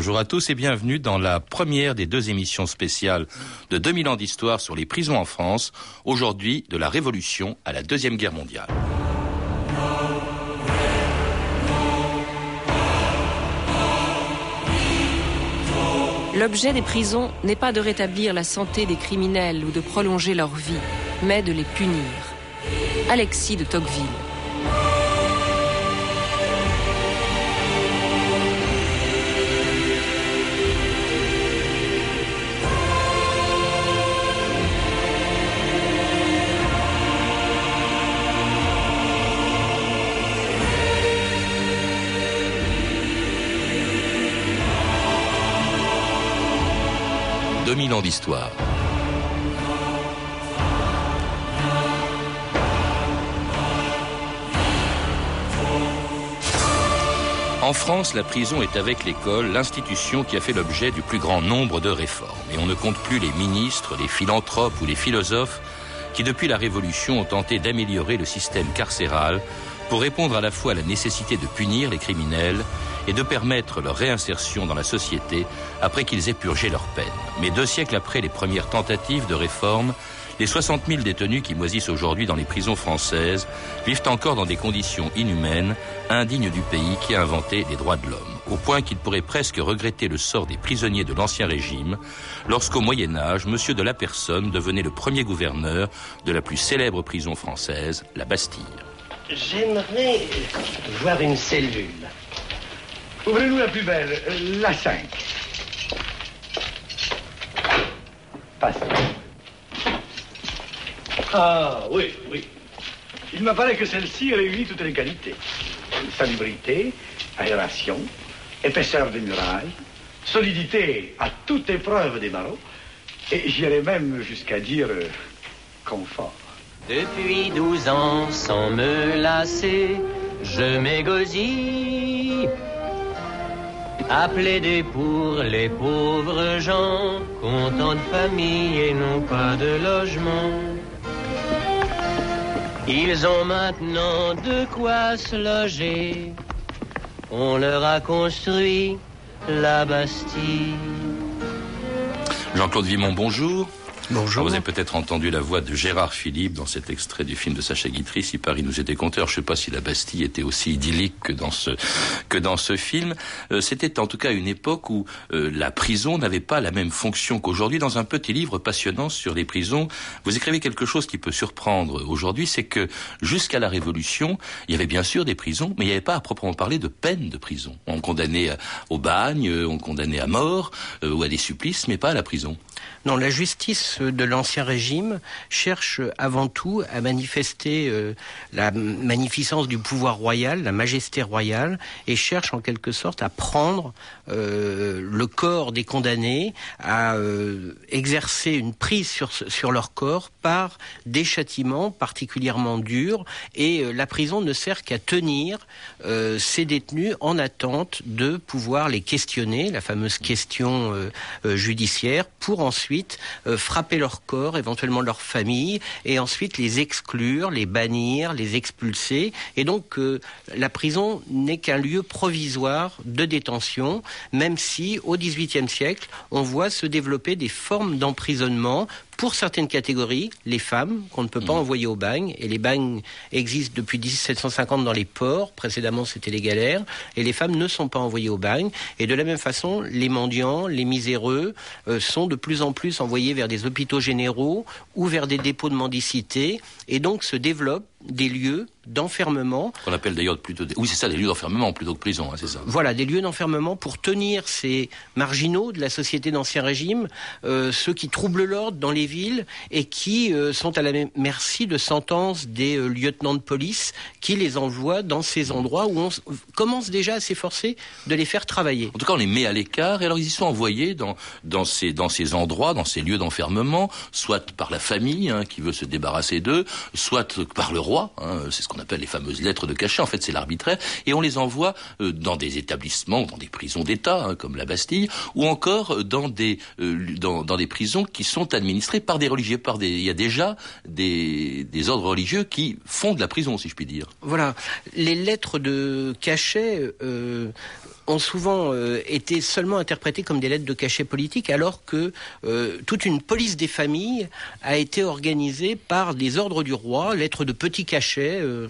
Bonjour à tous et bienvenue dans la première des deux émissions spéciales de 2000 ans d'histoire sur les prisons en France, aujourd'hui de la Révolution à la Deuxième Guerre mondiale. L'objet des prisons n'est pas de rétablir la santé des criminels ou de prolonger leur vie, mais de les punir. Alexis de Tocqueville. 2000 ans d'histoire. En France, la prison est avec l'école l'institution qui a fait l'objet du plus grand nombre de réformes. Et on ne compte plus les ministres, les philanthropes ou les philosophes qui, depuis la Révolution, ont tenté d'améliorer le système carcéral pour répondre à la fois à la nécessité de punir les criminels et de permettre leur réinsertion dans la société après qu'ils aient purgé leur peine. Mais deux siècles après les premières tentatives de réforme, les 60 000 détenus qui moisissent aujourd'hui dans les prisons françaises vivent encore dans des conditions inhumaines, indignes du pays qui a inventé les droits de l'homme, au point qu'ils pourraient presque regretter le sort des prisonniers de l'Ancien Régime, lorsqu'au Moyen Âge, M. de la Personne devenait le premier gouverneur de la plus célèbre prison française, la Bastille. J'aimerais voir une cellule. Ouvrez-nous la plus belle, la 5. Passe. Ah, oui, oui. Il m'apparaît que celle-ci réunit toutes les qualités. Salubrité, aération, épaisseur des murailles, solidité à toute épreuve des barreaux, et j'irais même jusqu'à dire euh, confort. Depuis douze ans, sans me lasser, je m'égosille à plaider pour les pauvres gens, contents de famille et non pas de logement. Ils ont maintenant de quoi se loger. On leur a construit la Bastille. Jean-Claude Vimon, bonjour. Bonjour. vous avez peut-être entendu la voix de Gérard Philippe dans cet extrait du film de Sacha Guitry, Si Paris nous était conteur. Je ne sais pas si la Bastille était aussi idyllique que dans ce, que dans ce film. Euh, C'était en tout cas une époque où euh, la prison n'avait pas la même fonction qu'aujourd'hui. Dans un petit livre passionnant sur les prisons, vous écrivez quelque chose qui peut surprendre aujourd'hui, c'est que jusqu'à la Révolution, il y avait bien sûr des prisons, mais il n'y avait pas à proprement parler de peine de prison. On condamnait au bagne, on condamnait à mort euh, ou à des supplices, mais pas à la prison. Non, la justice de l'Ancien Régime cherche avant tout à manifester euh, la magnificence du pouvoir royal, la majesté royale, et cherche en quelque sorte à prendre euh, le corps des condamnés, à euh, exercer une prise sur, sur leur corps par des châtiments particulièrement durs, et la prison ne sert qu'à tenir ces détenus en attente de pouvoir les questionner, la fameuse question judiciaire, pour ensuite euh, frapper leur corps, éventuellement leur famille, et ensuite les exclure, les bannir, les expulser. Et donc euh, la prison n'est qu'un lieu provisoire de détention, même si au XVIIIe siècle, on voit se développer des formes d'emprisonnement pour certaines catégories, les femmes qu'on ne peut pas mmh. envoyer au bagne, et les bagnes existent depuis 1750 dans les ports, précédemment c'était les galères, et les femmes ne sont pas envoyées au bagne, et de la même façon, les mendiants, les miséreux euh, sont de plus en plus envoyés vers des hôpitaux généraux ou vers des dépôts de mendicité, et donc se développent des lieux d'enfermement. Qu'on appelle d'ailleurs plutôt des... Oui, c'est ça, des lieux d'enfermement plutôt que prison, hein, c'est ça. Voilà, des lieux d'enfermement pour tenir ces marginaux de la société d'Ancien Régime, euh, ceux qui troublent l'ordre dans les villes et qui euh, sont à la merci de sentences des euh, lieutenants de police qui les envoient dans ces endroits où on commence déjà à s'efforcer de les faire travailler. En tout cas, on les met à l'écart et alors ils y sont envoyés dans, dans, ces, dans ces endroits, dans ces lieux d'enfermement, soit par la famille hein, qui veut se débarrasser d'eux, soit par le hein, c'est ce qu'on appelle les fameuses lettres de cachet, en fait c'est l'arbitraire, et on les envoie euh, dans des établissements, dans des prisons d'État, hein, comme la Bastille, ou encore euh, dans des, euh, dans, des prisons qui sont administrées par des religieux, par des, il y a déjà des, des ordres religieux qui font de la prison, si je puis dire. Voilà, les lettres de cachet ont souvent euh, été seulement interprétées comme des lettres de cachet politique, alors que euh, toute une police des familles a été organisée par des ordres du roi, lettres de petits cachets, euh,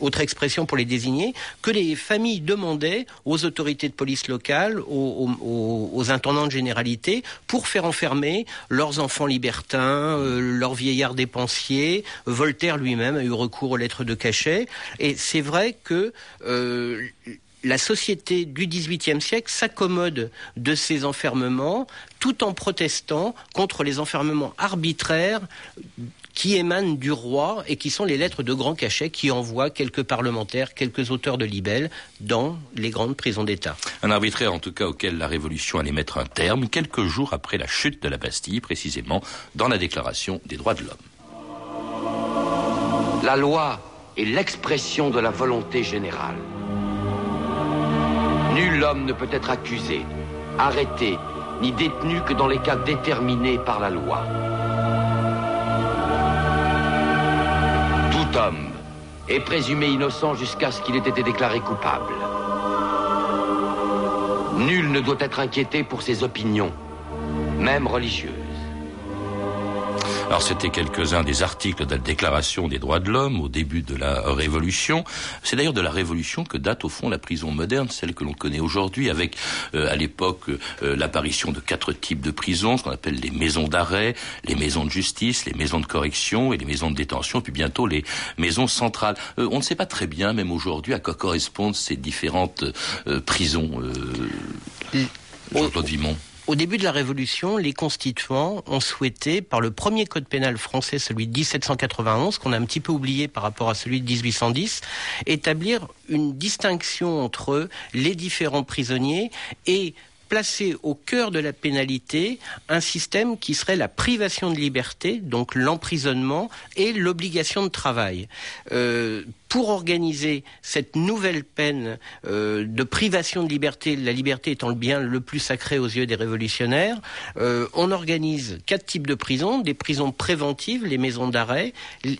autre expression pour les désigner, que les familles demandaient aux autorités de police locales, aux, aux, aux intendants de généralité, pour faire enfermer leurs enfants libertins, leurs vieillards dépensiers. Voltaire lui-même a eu recours aux lettres de cachet. Et c'est vrai que la société du XVIIIe siècle s'accommode de ces enfermements tout en protestant contre les enfermements arbitraires qui émanent du roi et qui sont les lettres de grand cachet qui envoient quelques parlementaires, quelques auteurs de libelles dans les grandes prisons d'État. Un arbitraire en tout cas auquel la Révolution allait mettre un terme quelques jours après la chute de la Bastille, précisément dans la Déclaration des droits de l'homme. La loi est l'expression de la volonté générale. Nul homme ne peut être accusé, arrêté, ni détenu que dans les cas déterminés par la loi. Tout homme est présumé innocent jusqu'à ce qu'il ait été déclaré coupable. Nul ne doit être inquiété pour ses opinions, même religieuses. Alors c'était quelques-uns des articles de la Déclaration des droits de l'homme au début de la Révolution. C'est d'ailleurs de la Révolution que date au fond la prison moderne, celle que l'on connaît aujourd'hui, avec euh, à l'époque euh, l'apparition de quatre types de prisons, ce qu'on appelle les maisons d'arrêt, les maisons de justice, les maisons de correction et les maisons de détention, puis bientôt les maisons centrales. Euh, on ne sait pas très bien, même aujourd'hui, à quoi correspondent ces différentes prisons. Jean-Claude Vimont. Au début de la Révolution, les constituants ont souhaité, par le premier code pénal français, celui de 1791, qu'on a un petit peu oublié par rapport à celui de 1810, établir une distinction entre les différents prisonniers et placer au cœur de la pénalité un système qui serait la privation de liberté, donc l'emprisonnement et l'obligation de travail. Euh, pour organiser cette nouvelle peine euh, de privation de liberté, la liberté étant le bien le plus sacré aux yeux des révolutionnaires, euh, on organise quatre types de prisons des prisons préventives, les maisons d'arrêt,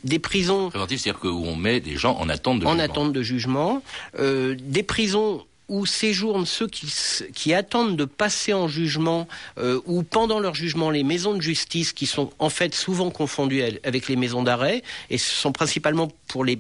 des prisons préventives, c'est-à-dire où on met des gens en attente de en jugement. attente de jugement, des prisons où séjournent ceux qui, attendent de passer en jugement euh, ou pendant leur jugement les maisons de justice qui sont en fait souvent confondues avec les maisons d'arrêt et ce sont principalement pour les,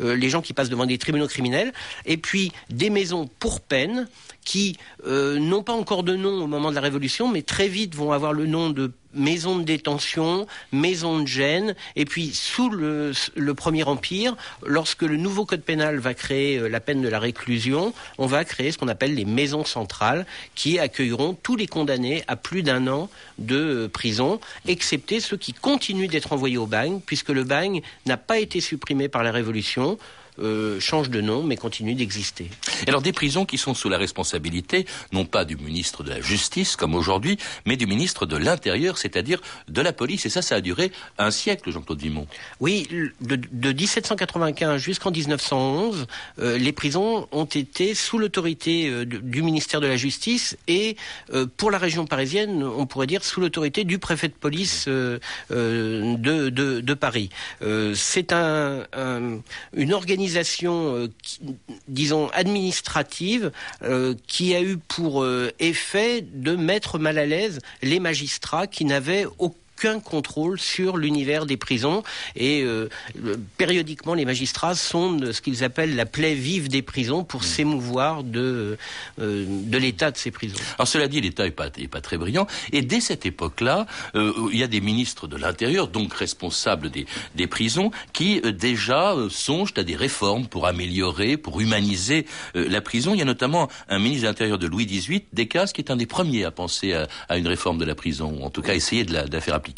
euh, les gens qui passent devant des tribunaux criminels et puis des maisons pour peine qui euh, n'ont pas encore de nom au moment de la Révolution, mais très vite vont avoir le nom de maison de détention, maison de gêne, et puis sous le, Premier Empire, lorsque le nouveau code pénal va créer euh, la peine de la réclusion, on va créer ce qu'on appelle les maisons centrales, qui accueilleront tous les condamnés à plus d'un an de euh, prison, excepté ceux qui continuent d'être envoyés au bagne, puisque le bagne n'a pas été supprimé par la Révolution. Euh, change de nom mais continue d'exister. Alors des prisons qui sont sous la responsabilité non pas du ministre de la Justice comme aujourd'hui, mais du ministre de l'Intérieur, c'est-à-dire de la police. Et ça, ça a duré un siècle, Jean-Claude Vimont. Oui, de, 1795 jusqu'en 1911, euh, les prisons ont été sous l'autorité euh, du ministère de la Justice et pour la région parisienne, on pourrait dire sous l'autorité du préfet de police de, de, Paris. C'est un, une organisation organisation, euh, disons, administrative euh, qui a eu pour euh, effet de mettre mal à l'aise les magistrats qui n'avaient aucun aucun contrôle sur l'univers des prisons et euh, périodiquement les magistrats sondent ce qu'ils appellent la plaie vive des prisons pour mm. s'émouvoir de, euh, de l'état de ces prisons. Alors cela dit, l'État n'est pas, pas très brillant et dès cette époque-là, euh, il y a des ministres de l'Intérieur, donc responsables des, des prisons, qui déjà songent à des réformes pour améliorer, pour humaniser la prison. Il y a notamment un ministre de l'Intérieur de Louis XVIII, Descases, qui est un des premiers à penser à, à une réforme de la prison, en tout cas essayer de la, de la faire appliquer.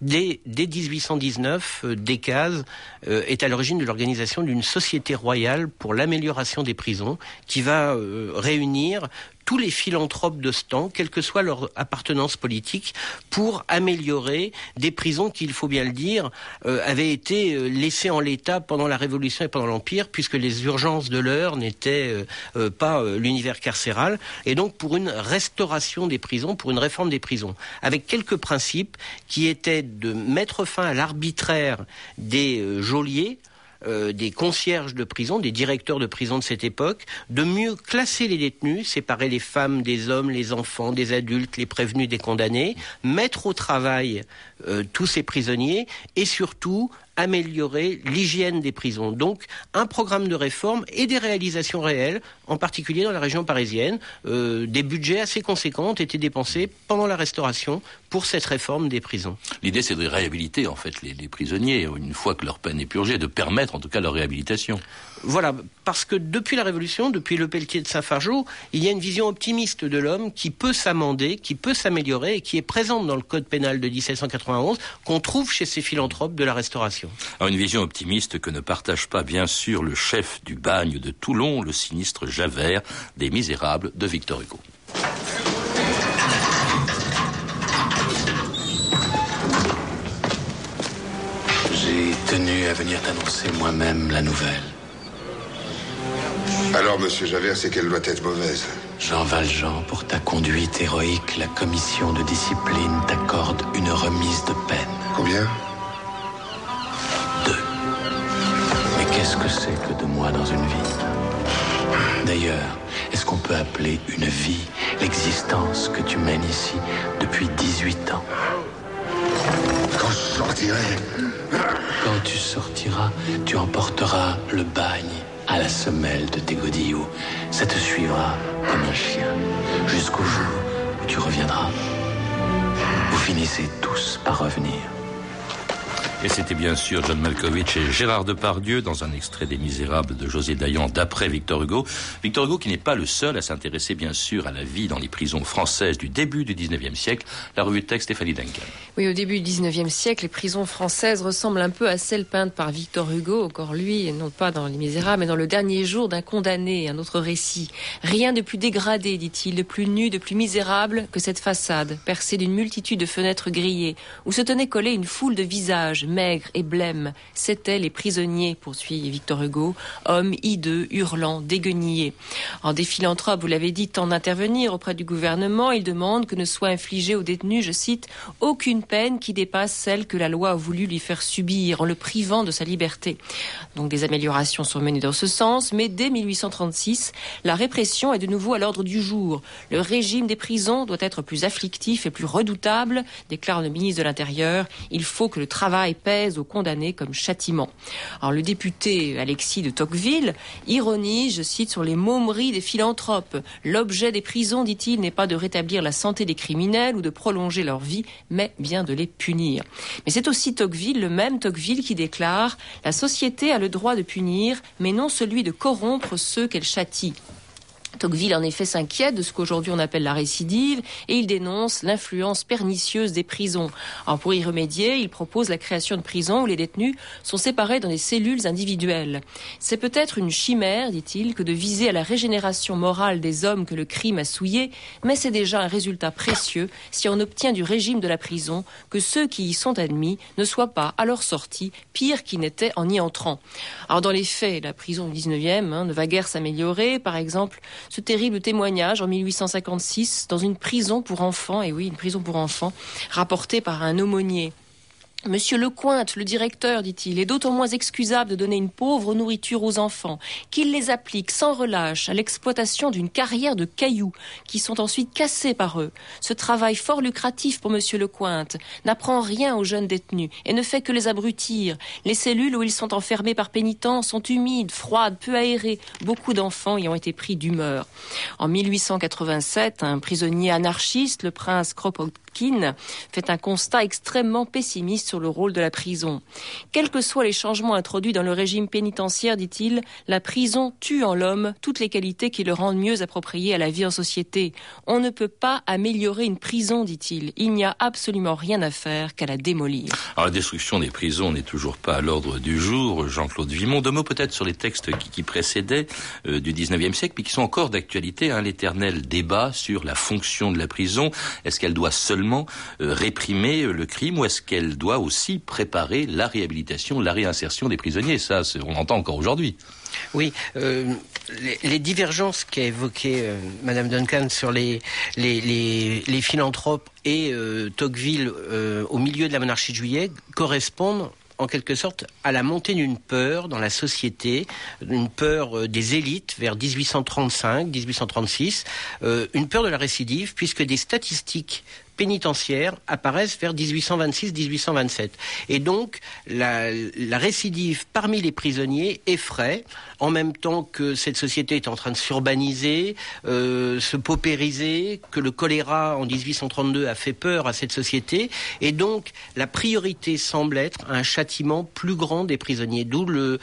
Dès, 1819, euh, Decazes euh, est à l'origine de l'organisation d'une société royale pour l'amélioration des prisons qui va euh, réunir tous les philanthropes de ce temps, quelle que soit leur appartenance politique, pour améliorer des prisons qui, il faut bien le dire, euh, avaient été euh, laissées en l'état pendant la Révolution et pendant l'Empire, puisque les urgences de l'heure n'étaient euh, pas l'univers carcéral, et donc pour une restauration des prisons, pour une réforme des prisons, avec quelques principes qui étaient de mettre fin à l'arbitraire des geôliers, euh, des concierges de prison, des directeurs de prison de cette époque, de mieux classer les détenus, séparer les femmes des hommes, les enfants, des adultes, les prévenus des condamnés, mettre au travail euh, tous ces prisonniers et surtout améliorer l'hygiène des prisons. Donc un programme de réforme et des réalisations réelles, en particulier dans la région parisienne. Euh, des budgets assez conséquents ont été dépensés pendant la restauration pour cette réforme des prisons. L'idée, c'est de réhabiliter en fait les, les, prisonniers une fois que leur peine est purgée, de permettre en tout cas leur réhabilitation. Voilà, parce que depuis la Révolution, depuis le Pelletier de Saint-Fargeau, il y a une vision optimiste de l'homme qui peut s'amender, qui peut s'améliorer et qui est présente dans le Code pénal de 1791, qu'on trouve chez ces philanthropes de la Restauration. Alors une vision optimiste que ne partage pas bien sûr le chef du bagne de Toulon, le sinistre Javert des Misérables de Victor Hugo. J'ai tenu à venir t'annoncer moi-même la nouvelle. Alors, monsieur Javert, c'est qu'elle doit être mauvaise. Jean Valjean, pour ta conduite héroïque, la commission de discipline t'accorde une remise de peine. Combien? Deux. Mais qu'est-ce que c'est que deux mois dans une vie? D'ailleurs, est-ce qu'on peut appeler une vie l'existence que tu mènes ici depuis 18 ans? Quand je sortirai. Quand tu sortiras, tu emporteras le bagne à la semelle de tes godillots. Ça te suivra comme un chien jusqu'au jour où tu reviendras. Vous finissez tous par revenir. Et c'était bien sûr John Malkovich et Gérard Depardieu dans un extrait des Misérables de José Dayan d'après Victor Hugo. Victor Hugo qui n'est pas le seul à s'intéresser bien sûr à la vie dans les prisons françaises du début du 19e siècle. La revue de texte Stéphanie Duncan. Oui, au début du 19e siècle, les prisons françaises ressemblent un peu à celles peintes par Victor Hugo, encore lui, non pas dans Les Misérables, mais dans le dernier jour d'un condamné, un autre récit. Rien de plus dégradé, dit-il, de plus nu, de plus misérable que cette façade, percée d'une multitude de fenêtres grillées, où se tenait collée une foule de visages maigres et blêmes. C'étaient les prisonniers, poursuit Victor Hugo, hommes hideux, hurlants, déguenillés. En des philanthropes, vous l'avez dit, tant d'intervenir auprès du gouvernement, il demande que ne soit infligée aux détenus, je cite, aucune peine qui dépasse celle que la loi a voulu lui faire subir en le privant de sa liberté. Donc des améliorations sont menées dans ce sens, mais dès 1836, la répression est de nouveau à l'ordre du jour. Le régime des prisons doit être plus afflictif et plus redoutable, déclare le ministre de l'Intérieur. Il faut que le travail pèse aux condamnés comme châtiment. Alors le député Alexis de Tocqueville ironise, je cite, sur les momeries des philanthropes. L'objet des prisons, dit-il, n'est pas de rétablir la santé des criminels ou de prolonger leur vie, mais bien de les punir. Mais c'est aussi Tocqueville, le même Tocqueville, qui déclare La société a le droit de punir, mais non celui de corrompre ceux qu'elle châtie. Tocqueville en effet s'inquiète de ce qu'aujourd'hui on appelle la récidive et il dénonce l'influence pernicieuse des prisons. Alors pour y remédier, il propose la création de prisons où les détenus sont séparés dans des cellules individuelles. C'est peut-être une chimère, dit-il, que de viser à la régénération morale des hommes que le crime a souillés, mais c'est déjà un résultat précieux si on obtient du régime de la prison que ceux qui y sont admis ne soient pas, à leur sortie, pires qu'ils n'étaient en y entrant. Alors dans les faits, la prison du 19e hein, ne va guère s'améliorer. Par exemple, ce terrible témoignage en 1856 dans une prison pour enfants, et oui, une prison pour enfants, rapporté par un aumônier. Monsieur Lecointe, le directeur, dit-il, est d'autant moins excusable de donner une pauvre nourriture aux enfants qu'il les applique sans relâche à l'exploitation d'une carrière de cailloux qui sont ensuite cassés par eux. Ce travail fort lucratif pour Monsieur Lecointe n'apprend rien aux jeunes détenus et ne fait que les abrutir. Les cellules où ils sont enfermés par pénitence sont humides, froides, peu aérées. Beaucoup d'enfants y ont été pris d'humeur. En 1887, un prisonnier anarchiste, le prince Kropotkin, fait un constat extrêmement pessimiste sur le rôle de la prison. Quels que soient les changements introduits dans le régime pénitentiaire, dit-il, la prison tue en l'homme toutes les qualités qui le rendent mieux approprié à la vie en société. On ne peut pas améliorer une prison, dit-il. Il n'y a absolument rien à faire qu'à la démolir. Alors la destruction des prisons n'est toujours pas à l'ordre du jour. Jean-Claude Vimont, deux mots peut-être sur les textes qui, qui précédaient euh, du 19e siècle, mais qui sont encore d'actualité. Hein, L'éternel débat sur la fonction de la prison. Est-ce qu'elle doit seulement euh, réprimer le crime ou est-ce qu'elle doit aussi préparer la réhabilitation, la réinsertion des prisonniers? Ça, on entend encore aujourd'hui. Oui, euh, les, divergences qu'a évoquées euh, Madame Duncan sur les, les, les, philanthropes et euh, Tocqueville au milieu de la monarchie de juillet correspondent en quelque sorte à la montée d'une peur dans la société, une peur euh, des élites vers 1835, 1836, euh, une peur de la récidive, puisque des statistiques pénitentiaires apparaissent vers 1826-1827. Et donc, la, récidive parmi les prisonniers effraie, en même temps que cette société est en train de s'urbaniser, euh, se paupériser, que le choléra en 1832 a fait peur à cette société. Et donc, la priorité semble être un châtiment plus grand des prisonniers. D'où le,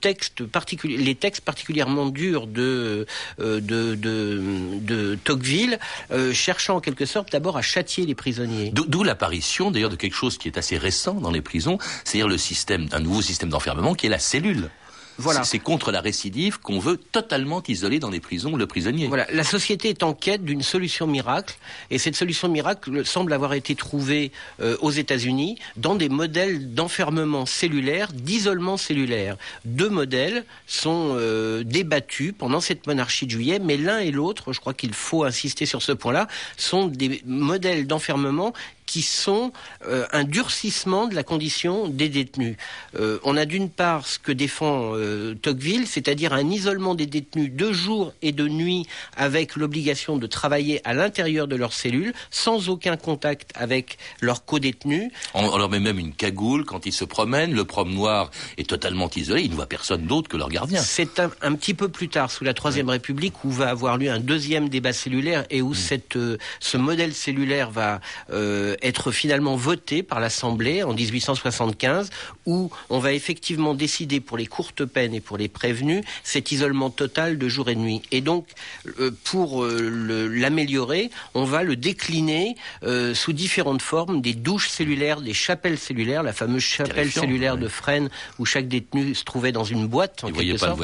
texte les textes particulièrement durs de, euh, de, de Tocqueville, euh, cherchant en quelque sorte d'abord à châtier D'où l'apparition d'ailleurs de quelque chose qui est assez récent dans les prisons, c'est-à-dire le système d'un nouveau système d'enfermement qui est la cellule. Voilà. C'est contre la récidive qu'on veut totalement isoler dans les prisons le prisonnier. Voilà. La société est en quête d'une solution miracle, et cette solution miracle semble avoir été trouvée euh, aux États-Unis dans des modèles d'enfermement cellulaire, d'isolement cellulaire. Deux modèles sont euh, débattus pendant cette monarchie de juillet, mais l'un et l'autre, je crois qu'il faut insister sur ce point-là, sont des modèles d'enfermement qui sont euh, un durcissement de la condition des détenus. Euh, on a d'une part ce que défend euh, Tocqueville, c'est-à-dire un isolement des détenus de jour et de nuit avec l'obligation de travailler à l'intérieur de leurs cellules sans aucun contact avec leurs co-détenus. On, leur met même une cagoule quand ils se promènent, le prom noir est totalement isolé, ils ne voient personne d'autre que leur gardien. C'est un, petit peu plus tard, sous la Troisième République, où va avoir lieu un deuxième débat cellulaire et où mm. cette, ce modèle cellulaire va être finalement voté par l'Assemblée en 1875, où on va effectivement décider pour les courtes peines et pour les prévenus cet isolement total de jour et de nuit. Et donc, euh, pour euh, l'améliorer, on va le décliner euh, sous différentes formes, des douches cellulaires, des chapelles cellulaires, la fameuse chapelle cellulaire de Fresnes, où chaque détenu se trouvait dans une boîte, en quelque sorte,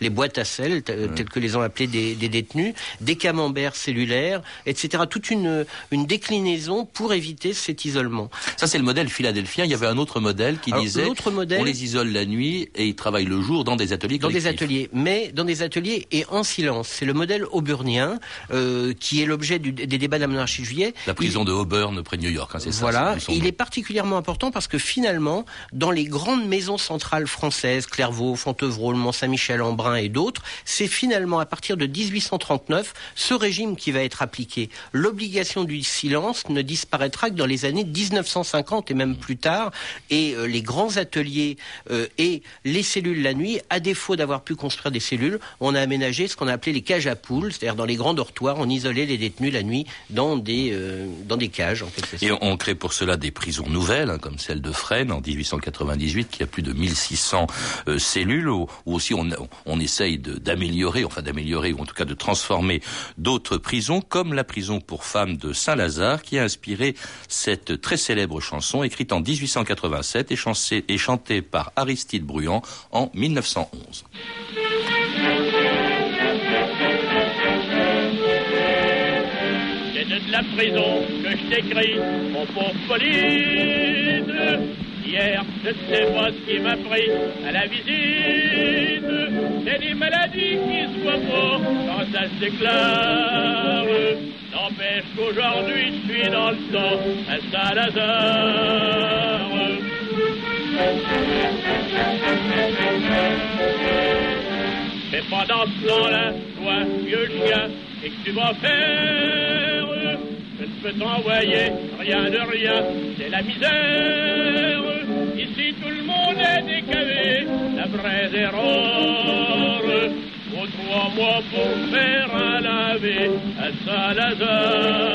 les, boîtes à sel, telles que les ont appelées des, des, détenus, des camemberts cellulaires, etc. Toute une, une déclinaison pour éviter cet isolement. Ça, c'est le modèle philadelphien. Il y avait un autre modèle qui disait modèle, on les isole la nuit et ils travaillent le jour dans des ateliers Dans des ateliers, mais dans des ateliers et en silence. C'est le modèle auburnien euh, qui est l'objet des débats de la monarchie de juillet. La prison de Auburn près de New York, hein, c'est ça. Voilà. Il est particulièrement important parce que finalement, dans les grandes maisons centrales françaises, Clairvaux, Fontevraud, Mont-Saint-Michel, Embrun et d'autres, c'est finalement à partir de 1839 ce régime qui va être appliqué. L'obligation du silence ne disparaîtra dans les années 1950 et même plus tard, et euh, les grands ateliers euh, et les cellules la nuit, à défaut d'avoir pu construire des cellules, on a aménagé ce qu'on a appelé les cages à poules, c'est-à-dire dans les grands dortoirs, on isolait les détenus la nuit dans des, euh, dans des cages. Et on crée pour cela des prisons nouvelles, hein, comme celle de Fresnes en 1898, qui a plus de 1600 cellules, où, aussi on, on essaye d'améliorer, enfin d'améliorer, ou en tout cas de transformer d'autres prisons, comme la prison pour femmes de Saint-Lazare, qui a inspiré cette très célèbre chanson écrite en 1887 et, chantée par Aristide Bruand en 1911. C'est de la prison que je t'écris, mon pauvre Pauline. Hier, je ne sais pas ce qui m'a pris à la visite. C'est des maladies qui se voient quand ça se déclare. N'empêche qu'aujourd'hui, je suis dans le temps à Saint-Lazare. Mais pendant ce temps-là, toi, vieux chien, et que tu vas faire Peux t'envoyer rien de rien, c'est la misère. Ici, tout le monde est décalé, la vraie erreur. Faut trois mois pour faire un laver à Saint-Lazare.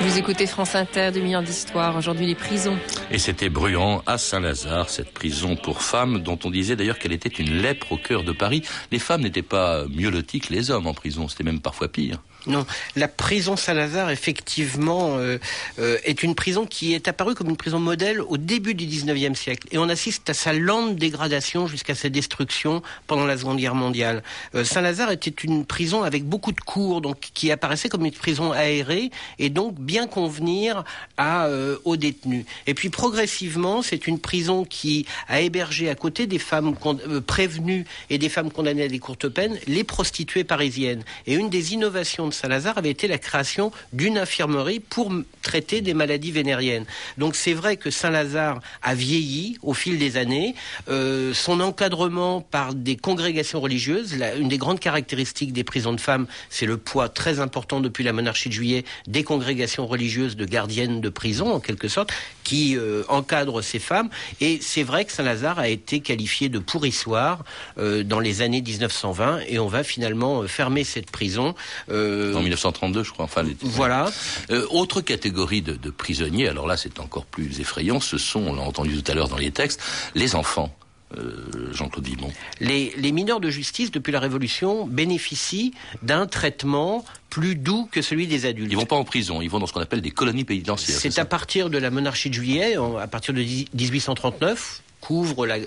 Vous écoutez France Inter, 2000 ans d'histoire, aujourd'hui les prisons. Et c'était Bruant à Saint-Lazare, cette prison pour femmes dont on disait d'ailleurs qu'elle était une lèpre au cœur de Paris. Les femmes n'étaient pas mieux loties que les hommes en prison, c'était même parfois pire. Non, la prison Saint-Lazare, effectivement, euh, euh, est une prison qui est apparue comme une prison modèle au début du 19e siècle. Et on assiste à sa lente dégradation jusqu'à sa destruction pendant la Seconde Guerre mondiale. Euh, Saint-Lazare était une prison avec beaucoup de cours, donc qui apparaissait comme une prison aérée. Et donc, bien convenir à, euh, aux détenus. Et puis progressivement, c'est une prison qui a hébergé à côté des femmes euh, prévenues et des femmes condamnées à des courtes peines, les prostituées parisiennes. Et une des innovations de Saint-Lazare avait été la création d'une infirmerie pour traiter des maladies vénériennes. Donc c'est vrai que Saint-Lazare a vieilli au fil des années. Euh, son encadrement par des congrégations religieuses, une des grandes caractéristiques des prisons de femmes, c'est le poids très important depuis la monarchie de juillet des congrégations religieuses de gardiennes de prison, en quelque sorte, qui euh, encadrent ces femmes. Et c'est vrai que Saint-Lazare a été qualifié de pourrissoir euh, dans les années 1920, et on va finalement euh, fermer cette prison. en 1932, je crois. Enfin, voilà. autre catégorie de, de prisonniers, alors là c'est encore plus effrayant, ce sont, on l'a entendu tout à l'heure dans les textes, les enfants. Euh, Jean-Claude Vimont les, les, mineurs de justice, depuis la Révolution, bénéficient d'un traitement plus doux que celui des adultes. Ils vont pas en prison, ils vont dans ce qu'on appelle des colonies pénitentiaires. C'est à partir de la monarchie de juillet, à partir de 1839, couvre la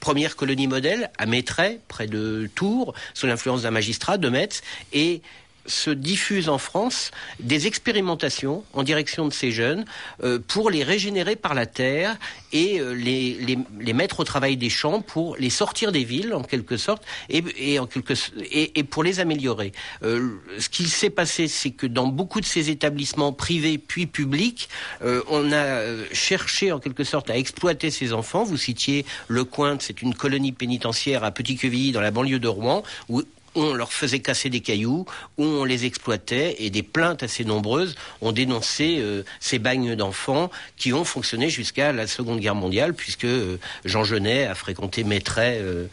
première colonie modèle à Maitray, près de Tours, sous l'influence d'un magistrat de Metz, et se diffusent en France des expérimentations en direction de ces jeunes euh, pour les régénérer par la terre et euh, les, les, les, mettre au travail des champs pour les sortir des villes en quelque sorte et, et en quelque, et, et, pour les améliorer. Euh, ce qui s'est passé, c'est que dans beaucoup de ces établissements privés puis publics, euh, on a cherché en quelque sorte à exploiter ces enfants. Vous citiez Le Coin, c'est une colonie pénitentiaire à Petit-Quevilly dans la banlieue de Rouen où on leur faisait casser des cailloux, on les exploitait, et des plaintes assez nombreuses ont dénoncé euh, ces bagnes d'enfants qui ont fonctionné jusqu'à la Seconde Guerre mondiale, puisque euh, Jean Genet a fréquenté Maitret euh,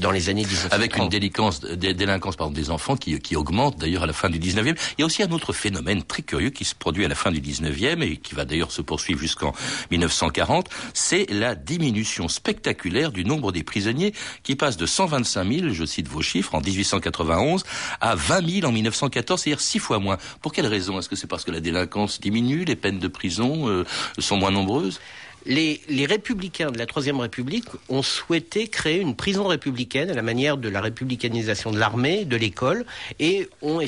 dans les années 1930. Avec une délinquance, délinquance pardon, des enfants qui, qui augmente d'ailleurs à la fin du 19e. Il y a aussi un autre phénomène très curieux qui se produit à la fin du 19e et qui va d'ailleurs se poursuivre jusqu'en 1940, c'est la diminution spectaculaire du nombre des prisonniers qui passe de 125 000, je cite chiffres, en 1891 à 20 000 en 1914, c'est-à-dire six fois moins. Pour quelle raison? Est-ce que c'est parce que la délinquance diminue, les peines de prison euh, sont moins nombreuses? Les, les, républicains de la Troisième République ont souhaité créer une prison républicaine à la manière de la républicanisation de l'armée, de l'école, et ont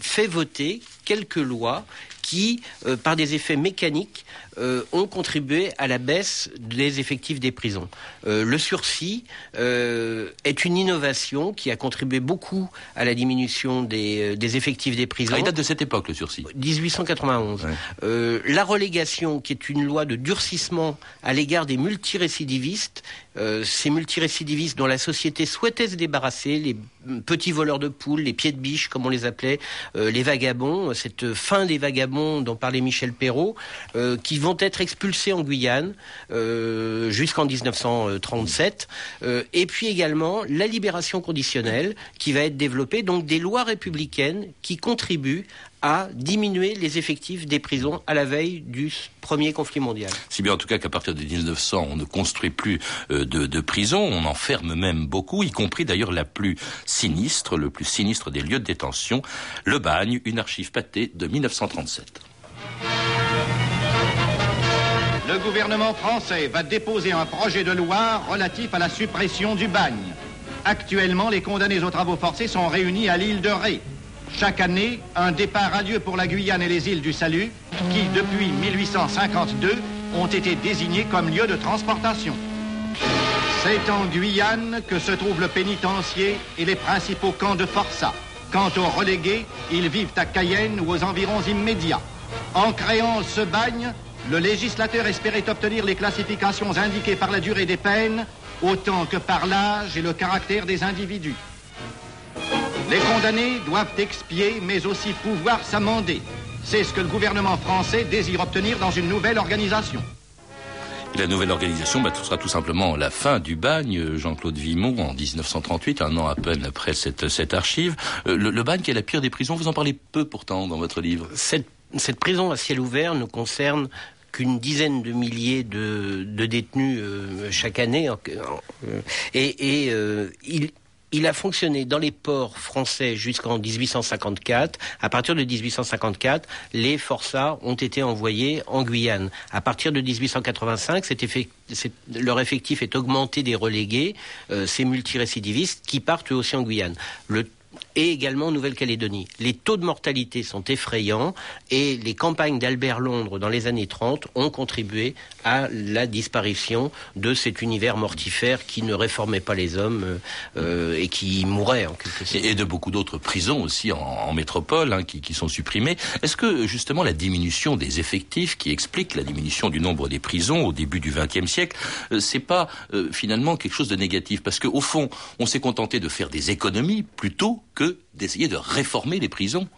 fait voter quelques lois qui, euh, par des effets mécaniques, euh, ont contribué à la baisse des effectifs des prisons. Euh, le sursis euh, est une innovation qui a contribué beaucoup à la diminution des, des effectifs des prisons. Ah, il date de cette époque, le sursis 1891. Ouais. la relégation, qui est une loi de durcissement à l'égard des multirécidivistes, ces multirécidivistes dont la société souhaitait se débarrasser, les petits voleurs de poules, les pieds de biche, comme on les appelait, les vagabonds, cette fin des vagabonds dont parlait Michel Perrault, qui vont être expulsés en Guyane euh, jusqu'en 1937. Euh, et puis également la libération conditionnelle qui va être développée, donc des lois républicaines qui contribuent à diminuer les effectifs des prisons à la veille du premier conflit mondial. Si bien en tout cas qu'à partir de 1900, on ne construit plus euh, de, de prisons, on enferme même beaucoup, y compris d'ailleurs la plus sinistre, le plus sinistre des lieux de détention, le bagne, une archive pâtée de 1937 le gouvernement français va déposer un projet de loi relatif à la suppression du bagne. Actuellement, les condamnés aux travaux forcés sont réunis à l'île de Ré. Chaque année, un départ a lieu pour la Guyane et les îles du Salut, qui, depuis 1852, ont été désignés comme lieu de transportation. C'est en Guyane que se trouve le pénitencier et les principaux camps de forçat. Quant aux relégués, ils vivent à Cayenne ou aux environs immédiats. En créant ce bagne, le législateur espérait obtenir les classifications indiquées par la durée des peines, autant que par l'âge et le caractère des individus. Les condamnés doivent expier, mais aussi pouvoir s'amender. C'est ce que le gouvernement français désire obtenir dans une nouvelle organisation. La nouvelle organisation, bah, ce sera tout simplement la fin du bagne. Jean-Claude Vimont, en 1938, un an à peine après cette, cette archive. Euh, le, le, bagne qui est la pire des prisons, vous en parlez peu pourtant dans votre livre. Cette, cette prison à ciel ouvert ne concerne qu'une dizaine de milliers de, détenus euh, chaque année. Et, euh, il, a fonctionné dans les ports français jusqu'en 1854. À partir de 1854, les forçats ont été envoyés en Guyane. À partir de 1885, cet effet, leur effectif est augmenté des relégués, euh, ces multirécidivistes qui partent aussi en Guyane. Le et également en Nouvelle-Calédonie. Les taux de mortalité sont effrayants et les campagnes d'Albert Londres dans les années 30 ont contribué à la disparition de cet univers mortifère qui ne réformait pas les hommes euh, euh, et qui mourait en quelque sorte. Et, de beaucoup d'autres prisons aussi en, métropole hein, qui, qui, sont supprimées. Est-ce que justement la diminution des effectifs qui explique la diminution du nombre des prisons au début du XXe siècle, euh, c'est pas euh, finalement quelque chose de négatif? Parce qu'au fond, on s'est contenté de faire des économies plutôt que d'essayer de réformer les prisons.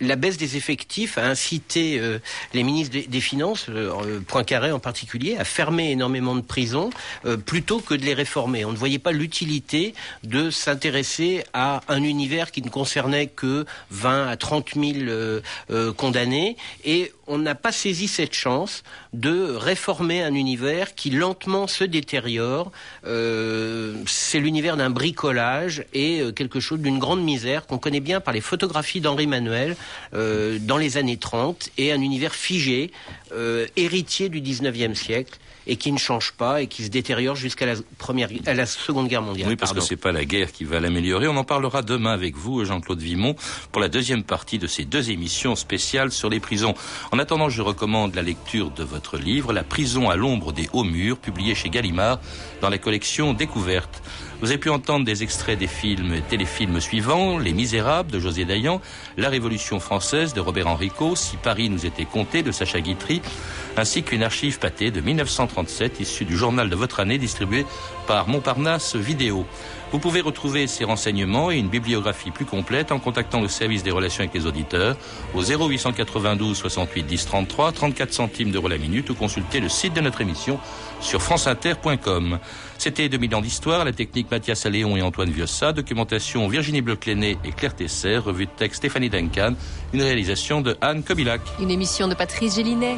La baisse des effectifs a incité euh, les ministres des, Finances, euh, Poincaré en particulier, à fermer énormément de prisons euh, plutôt que de les réformer. On ne voyait pas l'utilité de s'intéresser à un univers qui ne concernait que 20 à 30 000 condamnés et on n'a pas saisi cette chance de réformer un univers qui lentement se détériore. C'est l'univers d'un bricolage et quelque chose d'une grande misère qu'on connaît bien par les photographies d'Henri Manuel euh, dans les années 30 et un univers figé, euh, héritier du 19e siècle et qui ne change pas et qui se détériore jusqu'à la première, à la Seconde Guerre mondiale. Oui, parce que c'est pas la guerre qui va l'améliorer. On en parlera demain avec vous, Jean-Claude Vimont, pour la deuxième partie de ces deux émissions spéciales sur les prisons. En attendant, je recommande la lecture de votre livre, La prison à l'ombre des hauts murs, publié chez Gallimard dans la collection Découverte. Vous avez pu entendre des extraits des films et téléfilms suivants Les Misérables de José Dayan, La Révolution française de Robert Henrico, Si Paris nous était compté de Sacha Guitry, ainsi qu'une archive pâtée de 1937 issue du journal de votre année distribué par Montparnasse Vidéo. Vous pouvez retrouver ces renseignements et une bibliographie plus complète en contactant le service des relations avec les auditeurs au 0892 68 10 33 34 centimes d'euros la minute ou consulter le site de notre émission sur franceinter.com. C'était 2000 ans d'histoire, la technique Mathias Alléon et Antoine Viossa, documentation Virginie Bleuclenet et Claire Tesser, revue de texte Stéphanie Duncan, une réalisation de Anne Kobilac. Une émission de Patrice Gélinet.